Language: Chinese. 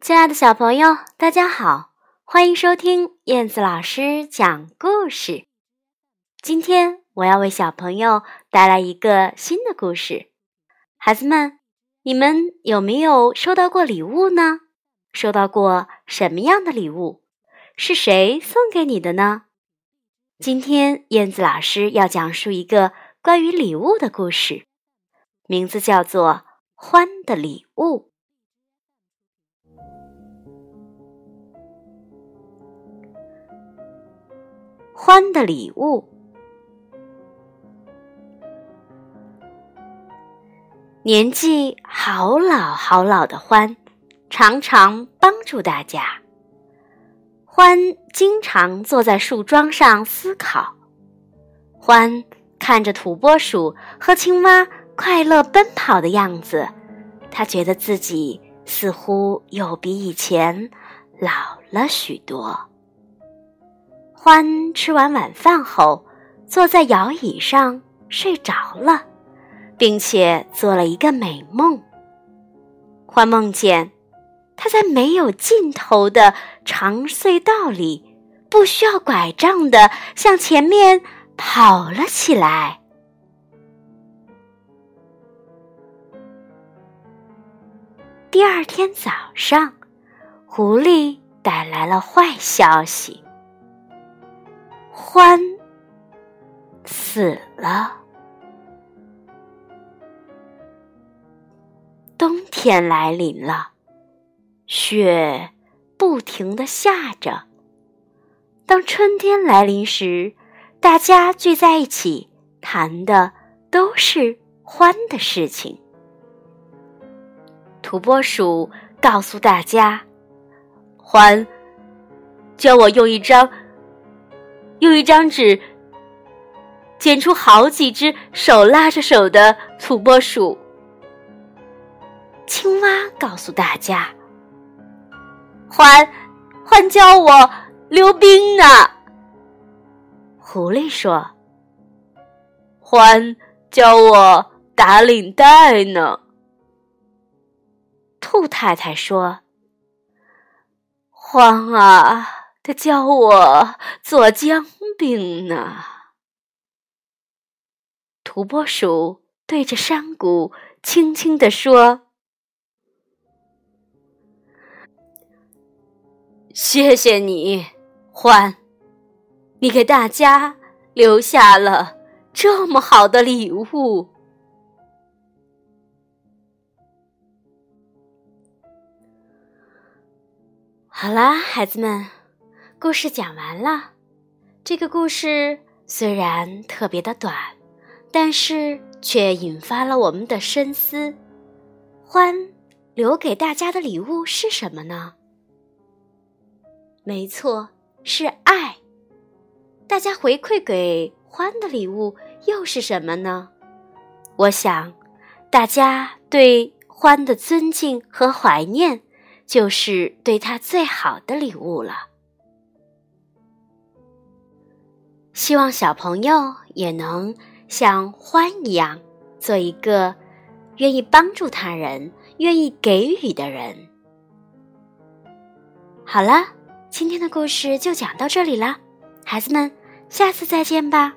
亲爱的小朋友，大家好，欢迎收听燕子老师讲故事。今天我要为小朋友带来一个新的故事。孩子们，你们有没有收到过礼物呢？收到过什么样的礼物？是谁送给你的呢？今天燕子老师要讲述一个关于礼物的故事，名字叫做《欢的礼物》。欢的礼物。年纪好老好老的欢，常常帮助大家。欢经常坐在树桩上思考。欢看着土拨鼠和青蛙快乐奔跑的样子，他觉得自己似乎又比以前老了许多。欢吃完晚饭后，坐在摇椅上睡着了，并且做了一个美梦。欢梦见他在没有尽头的长隧道里，不需要拐杖的向前面跑了起来。第二天早上，狐狸带来了坏消息。欢死了。冬天来临了，雪不停的下着。当春天来临时，大家聚在一起，谈的都是欢的事情。土拨鼠告诉大家：“欢，教我用一张。”用一张纸剪出好几只手拉着手的土拨鼠。青蛙告诉大家：“欢，欢教我溜冰呢。”狐狸说：“欢教我打领带呢。”兔太太说：“欢啊。”他教我做姜饼呢。土拨鼠对着山谷轻轻地说：“谢谢你，欢，你给大家留下了这么好的礼物。”好啦，孩子们。故事讲完了，这个故事虽然特别的短，但是却引发了我们的深思。欢留给大家的礼物是什么呢？没错，是爱。大家回馈给欢的礼物又是什么呢？我想，大家对欢的尊敬和怀念，就是对他最好的礼物了。希望小朋友也能像欢一样，做一个愿意帮助他人、愿意给予的人。好了，今天的故事就讲到这里了，孩子们，下次再见吧。